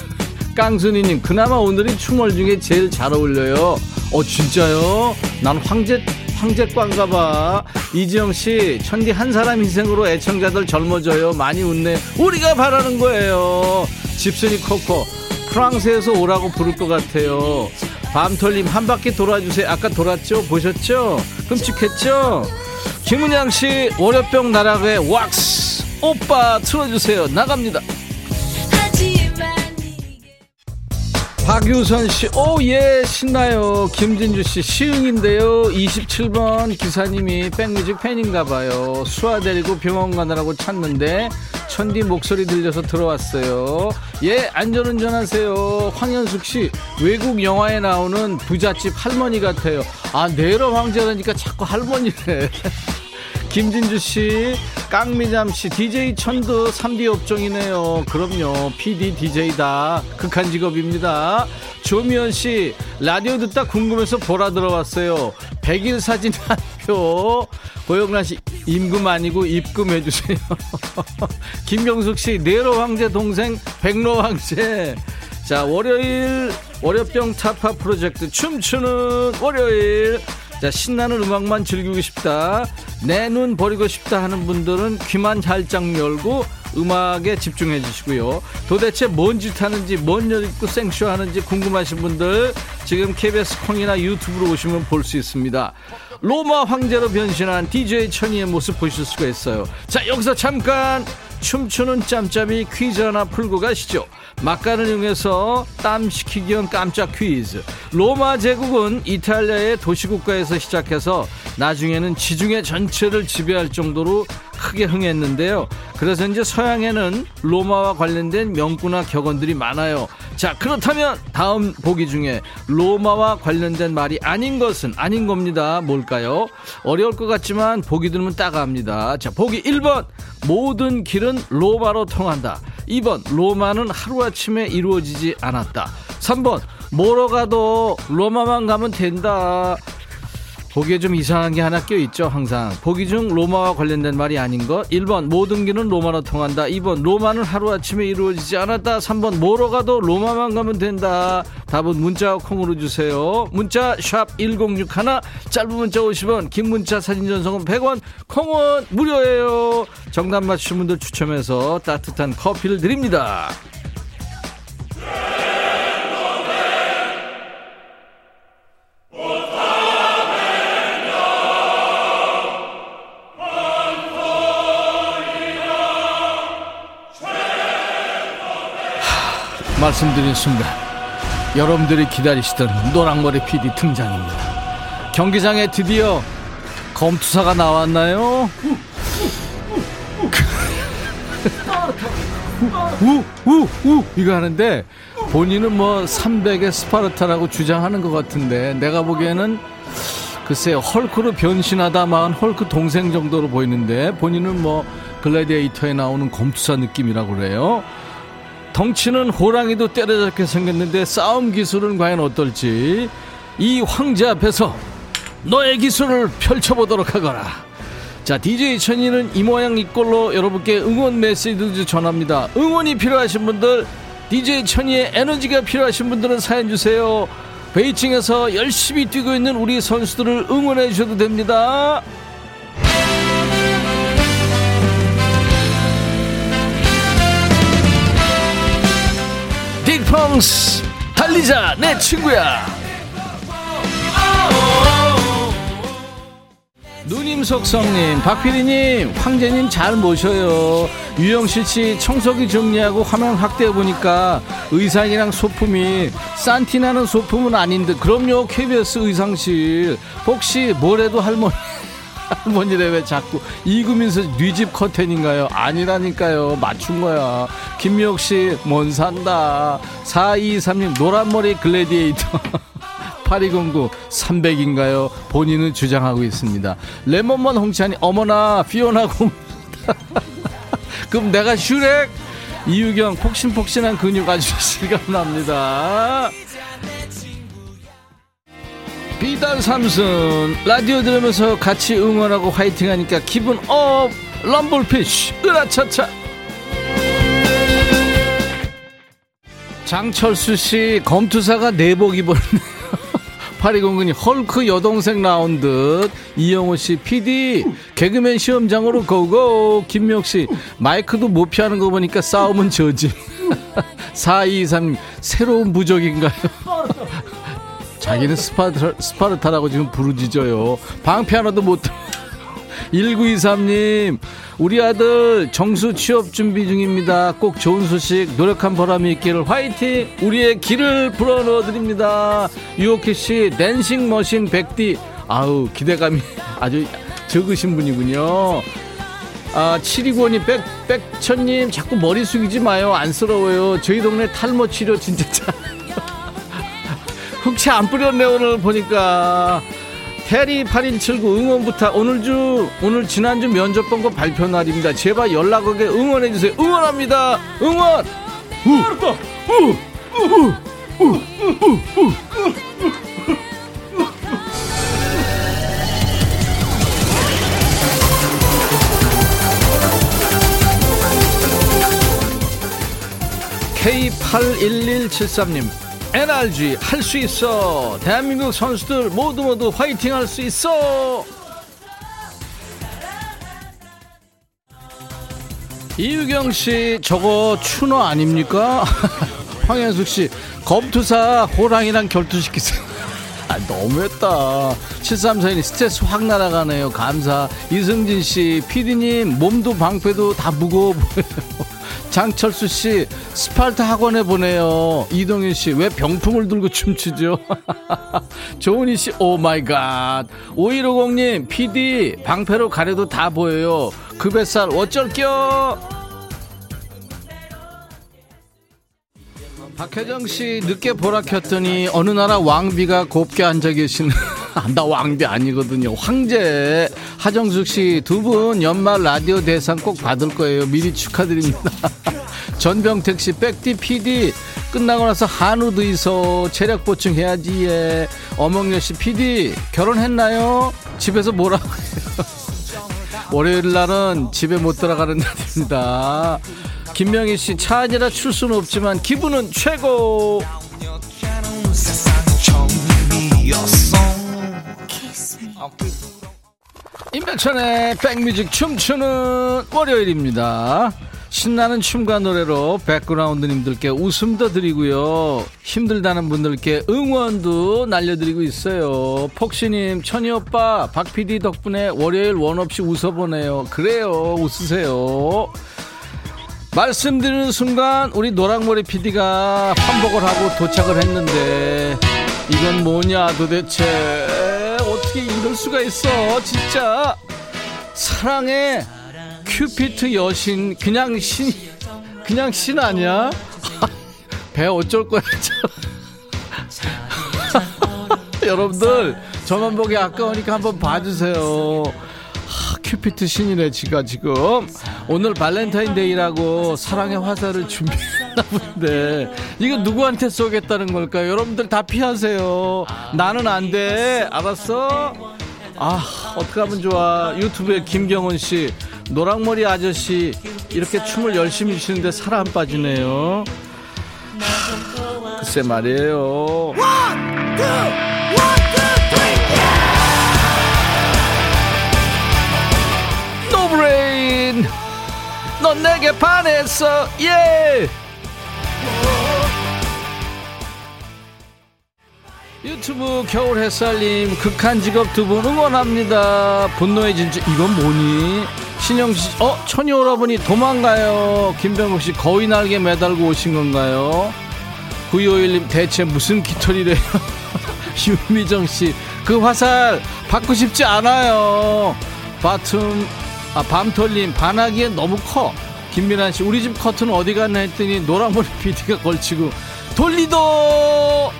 깡순이님, 그나마 오늘이 춤월 중에 제일 잘 어울려요. 어, 진짜요? 난 황제, 황제꽝가 봐. 이지영 씨, 천디 한 사람 희생으로 애청자들 젊어져요. 많이 웃네. 우리가 바라는 거예요. 집순이 코코, 프랑스에서 오라고 부를 것 같아요. 밤톨님, 한 바퀴 돌아주세요. 아까 돌았죠? 보셨죠? 끔찍했죠? 김은양 씨 월요병 나락의 왁스 오빠 틀어주세요 나갑니다. 박유선 씨, 오, 예, 신나요. 김진주 씨, 시흥인데요. 27번 기사님이 백뮤직 팬인가 봐요. 수아 데리고 병원 가느라고 찾는데, 천디 목소리 들려서 들어왔어요. 예, 안전운전 하세요. 황현숙 씨, 외국 영화에 나오는 부잣집 할머니 같아요. 아, 내러 황제라니까 자꾸 할머니래. 김진주 씨, 깡미잠 씨, DJ 천도 3D 업종이네요. 그럼요. PD, DJ다. 극한 직업입니다. 조미연 씨, 라디오 듣다 궁금해서 보라 들어왔어요. 100일 사진 한 표. 고영란 씨, 임금 아니고 입금 해주세요. 김경숙 씨, 네로 황제 동생 백로 황제. 자, 월요일, 월요병 타파 프로젝트 춤추는 월요일. 자, 신나는 음악만 즐기고 싶다. 내 눈 버리고 싶다 하는 분들은 귀만 살짝 열고 음악에 집중해 주시고요. 도대체 뭔 짓 하는지, 뭔여 입고 생쇼 하는지 궁금하신 분들 지금 KBS 콩이나 유튜브로 오시면 볼 수 있습니다. 로마 황제로 변신한 DJ 천이의 모습 보실 수가 있어요. 자, 여기서 잠깐 춤추는 짬짬이 퀴즈 하나 풀고 가시죠. 막간을 이용해서 땀 식히기 위한 깜짝 퀴즈. 로마 제국은 이탈리아의 도시국가에서 시작해서 나중에는 지중해 전체를 지배할 정도로 크게 흥했는데요. 그래서 이제 서양에는 로마와 관련된 명구나 격언들이 많아요. 자, 그렇다면 다음 보기 중에 로마와 관련된 말이 아닌 것은 아닌 겁니다. 뭘까요? 어려울 것 같지만 보기 들으면 따가합니다. 자, 보기 1번. 모든 길은 로마로 통한다. 2번 로마는 하루아침에 이루어지지 않았다 3번 뭐로 가도 로마만 가면 된다 보기에 좀 이상한 게 하나 껴있죠 항상. 보기 중 로마와 관련된 말이 아닌 것. 1번 모든 길은 로마로 통한다. 2번 로마는 하루아침에 이루어지지 않았다. 3번 뭐로 가도 로마만 가면 된다. 답은 문자 콩으로 주세요. 문자 샵 1061 짧은 문자 50원 긴 문자 사진 전송은 100원 콩은 무료예요. 정답 맞추신 분들 추첨해서 따뜻한 커피를 드립니다 말씀드린 순간 여러분들이 기다리시던 노랑머리 PD 등장입니다. 경기장에 드디어 검투사가 나왔나요? 우우 우 이거 하는데 본인은 뭐 300의 스파르타라고 주장하는 것 같은데 내가 보기에는 글쎄요 헐크로 변신하다 마은 헐크 동생 정도로 보이는데 본인은 뭐 글래디에이터에 나오는 검투사 느낌이라고 그래요. 덩치는 호랑이도 때려잡게 생겼는데 싸움 기술은 과연 어떨지 이 황제 앞에서 너의 기술을 펼쳐보도록 하거라. 자 DJ 천이는 이 모양 이 꼴로 여러분께 응원 메시지 전합니다. 응원이 필요하신 분들 DJ 천이의 에너지가 필요하신 분들은 사연 주세요. 베이징에서 열심히 뛰고 있는 우리 선수들을 응원해 주셔도 됩니다 펑스. 달리자 내 친구야. 누님 속성님 박PD님 황제님 잘 모셔요. 유영실씨 청소기 정리하고 화면 확대해보니까 의상이랑 소품이 산티나는 소품은 아닌 듯. 그럼요 KBS 의상실. 혹시 뭐래도 할머니 할머니래 왜 자꾸 이구민서 뉘집 커튼인가요? 아니라니까요. 맞춘 거야. 김미옥 씨, 뭔 산다. 4223님, 노란머리 글래디에이터. 8209 300인가요? 본인은 주장하고 있습니다. 레몬먼 홍찬이 어머나 피오나 공 그럼 내가 슈렉 이유경 폭신폭신한 근육 아주 실감납니다. 비단 삼순. 라디오 들으면서 같이 응원하고 화이팅하니까 기분 업. 럼블피쉬. 으라차차. 장철수 씨 검투사가 내복 입었네요. 파리공군이 헐크 여동생 나온 듯. 이영호 씨 PD 개그맨 시험장으로 고고. 김미옥 씨 마이크도 못 피하는 거 보니까 싸움은 저지. 4223 새로운 부적인가요? 자기는 스파르타, 스파르타라고 지금 부르짖어요. 방패 하나도 못. 1923님, 우리 아들 정수 취업 준비 중입니다. 꼭 좋은 소식, 노력한 보람이 있기를 화이팅! 우리의 길을 불어넣어 드립니다. 유오키 씨, 댄싱 머신 백디. 아우, 기대감이 아주 적으신 분이군요. 아, 729원이 백, 백천님, 자꾸 머리 숙이지 마요. 안쓰러워요. 저희 동네 탈모 치료 진짜 잘. 흑채 안 뿌렸네 오늘 보니까. 테리 8179 응원부터 오늘 주 오늘 지난주 면접 본 거 발표 날입니다. 제발 연락 오게 응원해 주세요. 응원합니다. 응원! K81173님 NRG 할 수 있어. 대한민국 선수들 모두 모두 화이팅 할 수 있어. 이유경 씨 저거 추노 아닙니까? 황현숙 씨 검투사 호랑이랑 결투시키세요. 아 너무했다. 7342님 스트레스 확 날아가네요. 감사. 이승진 씨 피디님 몸도 방패도 다 무거워 보여요 장철수 씨 스파르타 학원에 보내요. 이동윤 씨왜 병풍을 들고 춤추죠? 조은희 씨 oh my god. 5150님 PD 방패로 가려도 다 보여요. 그 뱃살 어쩔겨? 박혜정 씨 늦게 보라 켰더니 어느 나라 왕비가 곱게 앉아 계시는 나 왕비 아니거든요 황제 하정숙 씨 두 분 연말 라디오 대상 꼭 받을 거예요 미리 축하드립니다 전병택 씨, 백디 PD, 끝나고 나서 한우도 있어. 체력 보충해야지, 예. 어몽여 씨, PD, 결혼했나요? 집에서 뭐라고 해요? 월요일 날은 집에 못 들어가는 날입니다. 김명희 씨, 차 아니라 출수는 없지만 기분은 최고! 임백천의 백뮤직 춤추는 월요일입니다. 신나는 춤과 노래로 백그라운드님들께 웃음도 드리고요. 힘들다는 분들께 응원도 날려드리고 있어요. 폭시님, 천희 오빠, 박 PD 덕분에 월요일 원 없이 웃어보네요. 그래요, 웃으세요. 말씀드리는 순간 우리 노랑머리 PD가 환복을 하고 도착을 했는데 이건 뭐냐 도대체? 어떻게 이럴 수가 있어? 진짜 사랑의 큐피트 여신 그냥 신 그냥 신 아니야? 배 어쩔 거야 여러분들 저만 보기 아까우니까 한번 봐주세요 큐피트 신이네 지가 지금. 오늘 발렌타인데이라고 사랑의 화살을 준비했나 본데. 이거 누구한테 쏘겠다는 걸까요? 여러분들 다 피하세요. 나는 안 돼. 알았어? 아 어떻게 하면 좋아. 유튜브에 김경훈 씨 노랑머리 아저씨 이렇게 춤을 열심히 추는데 살 안 빠지네요. 글쎄 말이에요. 노 넌 내게 반했어. 예. 유튜브 겨울 햇살님 극한 직업 두 분 응원합니다. 분노의 진주 이건 뭐니? 신영씨 어 천이 오라버니 도망가요. 김병국 씨 거위 날개 매달고 오신 건가요? 9251님 대체 무슨 깃털이래요? 유미정 씨 그 화살 받고 싶지 않아요. 바툼 아, 밤톨님 반하기엔 너무 커. 김민환 씨 우리 집 커튼은 어디 갔나 했더니 노란머리 PD가 걸치고 돌리도!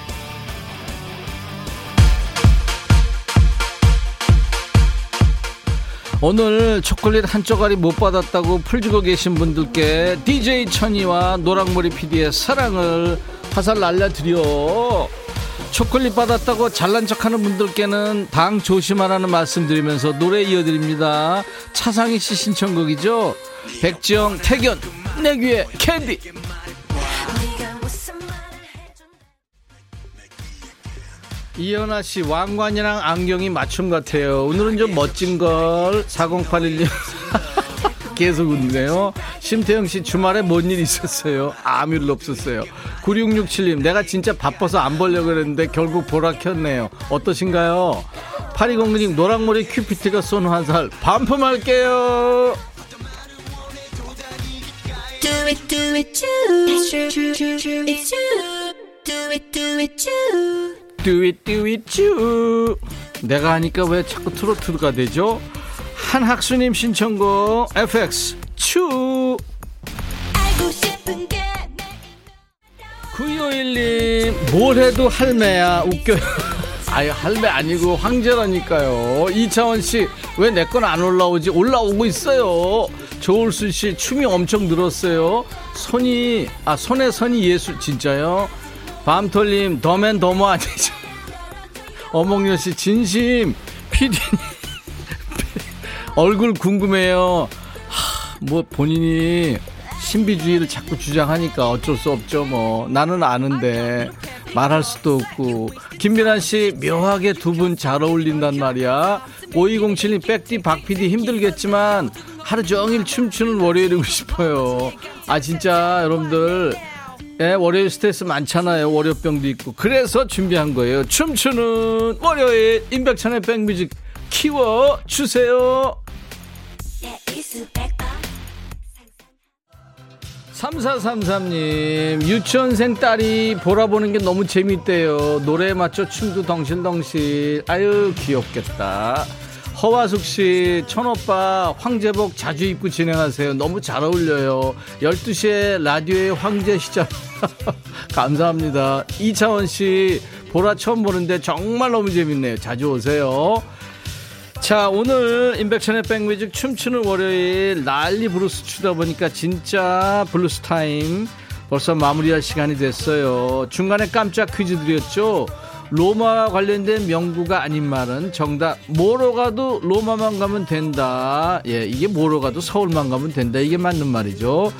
오늘 초콜릿 한 쪼가리 못 받았다고 풀주고 계신 분들께 DJ 천이와 노랑머리 PD의 사랑을 화살 날려드려 초콜릿 받았다고 잘난 척하는 분들께는 방 조심하라는 말씀드리면서 노래 이어드립니다. 차상희 씨 신청곡이죠. 백지영 택연 내 귀에 캔디. 이현아 씨 왕관이랑 안경이 맞춤 같아요. 오늘은 좀 멋진 걸 4081님 계속 웃네요. 심태영 씨 주말에 뭔 일 있었어요? 아무 일 없었어요. 9667님 내가 진짜 바빠서 안 보려고 그랬는데 결국 보라 켰네요. 어떠신가요? 8209님 노랑머리 큐피트가 쏜 화살 반품할게요. Do. 내가 하니까 왜 자꾸 트로트가 되죠? 한학수님 신청곡 FX 추. 9251님 뭘 해도 할매야. 웃겨요. 아유 할매 아니고 황제라니까요. 이차원씨 왜 내 건 안 올라오지? 올라오고 있어요. 조울수씨 춤이 엄청 늘었어요. 손이 아 손에 선이 예술 진짜요? 밤톨님 더맨 더머 아니죠? 어몽여씨 진심. 피디님 얼굴 궁금해요. 하, 뭐 본인이 신비주의를 자꾸 주장하니까 어쩔 수 없죠. 뭐 나는 아는데 말할 수도 없고 김민환 씨 묘하게 두 분 잘 어울린단 말이야. 5207님 백디 박PD 힘들겠지만 하루 종일 춤추는 월요일이고 싶어요. 아 진짜 여러분들 예, 월요일 스트레스 많잖아요. 월요병도 있고. 그래서 준비한 거예요. 춤추는 월요일 임백천의 백뮤직 키워주세요. 3433님, 유치원생 딸이 보라 보는 게 너무 재밌대요. 노래에 맞춰 춤도 덩실덩실. 아유, 귀엽겠다. 허화숙 씨, 천오빠, 황제복 자주 입고 진행하세요. 너무 잘 어울려요. 12시에 라디오의 황제 시작. 감사합니다. 이차원 씨, 보라 처음 보는데 정말 너무 재밌네요. 자주 오세요. 자 오늘 인백션의 백뮤직 춤추는 월요일 난리 블루스 추다 보니까 진짜 블루스 타임 벌써 마무리할 시간이 됐어요. 중간에 깜짝 퀴즈 드렸죠. 로마 관련된 명구가 아닌 말은 정답. 뭐로 가도 로마만 가면 된다. 예 이게 뭐로 가도 서울만 가면 된다. 이게 맞는 말이죠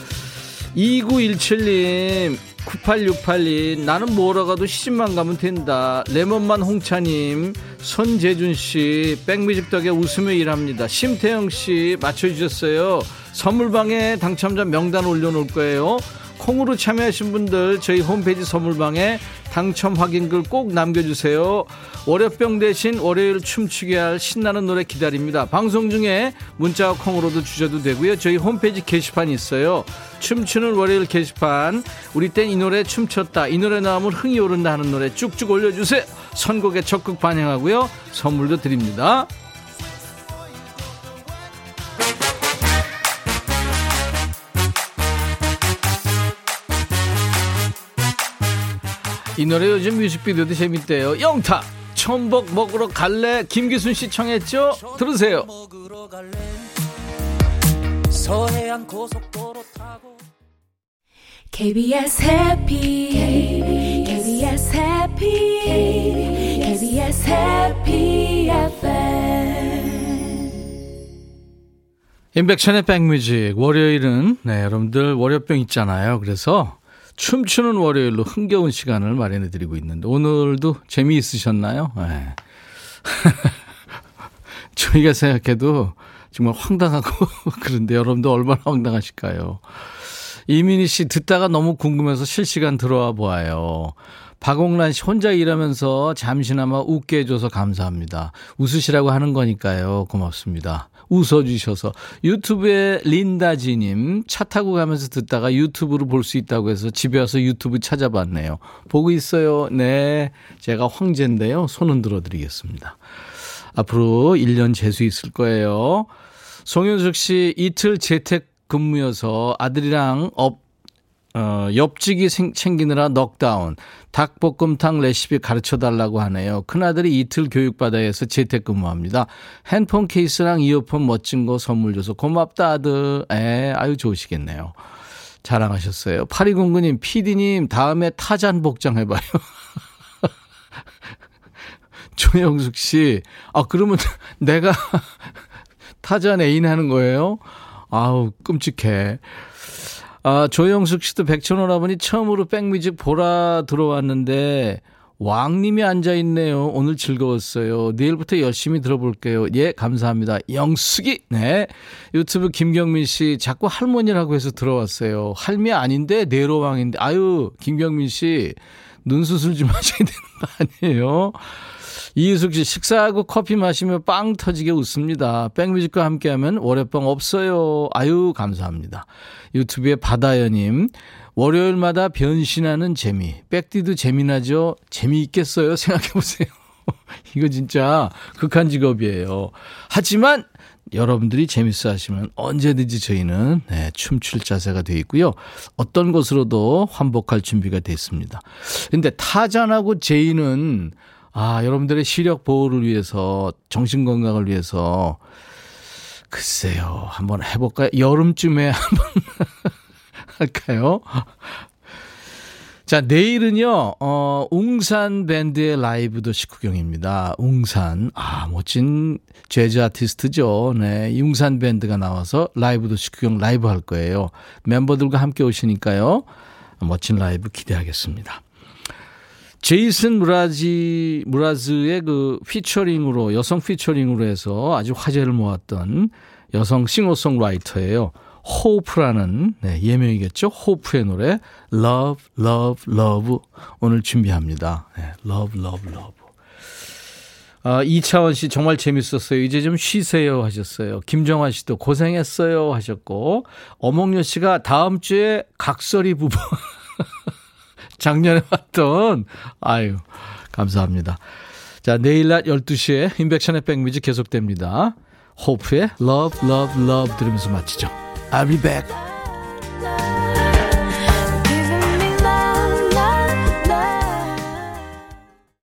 2917님 9868님 나는 뭐라 가도 시집만 가면 된다. 레몬만 홍차님 손재준씨 백뮤직 덕에 웃으며 일합니다. 심태영씨 맞춰주셨어요. 선물방에 당첨자 명단 올려놓을 거예요 콩으로 참여하신 분들 저희 홈페이지 선물방에 당첨 확인글 꼭 남겨주세요. 월요병 대신 월요일 춤추게 할 신나는 노래 기다립니다. 방송 중에 문자와 콩으로도 주셔도 되고요. 저희 홈페이지 게시판이 있어요. 춤추는 월요일 게시판 우리 땐 이 노래 춤췄다. 이 노래 나오면 흥이 오른다 하는 노래 쭉쭉 올려주세요. 선곡에 적극 반영하고요. 선물도 드립니다. 이 노래 요즘 뮤직비디오도 재밌대요. 영타 천복 먹으러 갈래 김기순 씨 청했죠? 들으세요. KBS 해피 KBS 해피 KBS 해피 FM 인백션의 백뮤직 월요일은 네 여러분들 월요병 있잖아요. 그래서 춤추는 월요일로 흥겨운 시간을 마련해 드리고 있는데 오늘도 재미있으셨나요? 네. 저희가 생각해도 정말 황당하고 그런데 여러분도 얼마나 황당하실까요? 이민희 씨 듣다가 너무 궁금해서 실시간 들어와 보아요. 박옥란 씨 혼자 일하면서 잠시나마 웃게 해줘서 감사합니다. 웃으시라고 하는 거니까요. 고맙습니다. 웃어주셔서 유튜브에 린다지님 차 타고 가면서 듣다가 유튜브로 볼 수 있다고 해서 집에 와서 유튜브 찾아봤네요. 보고 있어요. 네. 제가 황제인데요. 손은 들어드리겠습니다. 앞으로 1년 재수 있을 거예요. 송윤숙 씨 이틀 재택 근무여서 아들이랑 업 어, 옆집이 생, 챙기느라 넉다운. 닭볶음탕 레시피 가르쳐 달라고 하네요. 큰아들이 이틀 교육받아야 해서 재택근무합니다. 핸폰 케이스랑 이어폰 멋진 거 선물 줘서 고맙다 아들. 에, 아유 좋으시겠네요. 자랑하셨어요. 팔이공구님, 피디님 다음에 타잔 복장 해봐요. 조영숙 씨, 아 그러면 내가 타잔 애인 하는 거예요? 아우 끔찍해. 아, 조영숙 씨도 백천원 아버니 처음으로 백뮤직 보라 들어왔는데 왕님이 앉아 있네요. 오늘 즐거웠어요. 내일부터 열심히 들어볼게요. 예, 감사합니다. 영숙이, 네. 유튜브 김경민 씨, 자꾸 할머니라고 해서 들어왔어요. 할미 아닌데, 내로왕인데. 아유, 김경민 씨, 눈 수술 좀 하셔야 되는 거 아니에요? 이유숙 씨 식사하고 커피 마시며 빵 터지게 웃습니다. 백뮤직과 함께하면 월요병 없어요. 아유 감사합니다. 유튜브에 바다연님 월요일마다 변신하는 재미. 백디도 재미나죠? 재미있겠어요? 생각해보세요. 이거 진짜 극한 직업이에요. 하지만 여러분들이 재밌어 하시면 언제든지 저희는 네, 춤출 자세가 되어 있고요. 어떤 곳으로도 환복할 준비가 됐습니다. 근데 타잔하고 제이는 아, 여러분들의 시력 보호를 위해서, 정신 건강을 위해서, 글쎄요, 한번 해볼까요? 여름쯤에 한번 할까요? 자, 내일은요, 어, 웅산 밴드의 라이브도 식후경입니다. 웅산. 아, 멋진 재즈 아티스트죠. 네. 이 웅산 밴드가 나와서 라이브도 식후경 라이브 할 거예요. 멤버들과 함께 오시니까요. 멋진 라이브 기대하겠습니다. 제이슨 무라지, 무라즈의 그 피처링으로, 여성 피처링으로 해서 아주 화제를 모았던 여성 싱어송라이터예요. 호프라는 네, 예명이겠죠. 호프의 노래 Love, Love, Love 오늘 준비합니다. 네, Love, Love, Love. 아, 이차원 씨 정말 재밌었어요. 이제 좀 쉬세요 하셨어요. 김정환 씨도 고생했어요 하셨고 어몽여 씨가 다음 주에 각설이 부부 작년에 봤던, 아유, 감사합니다. 자, 내일 낮 12시에 인백션의 백뮤직 계속됩니다. 호프의 Love, Love, Love 들으면서 마치죠. I'll be back.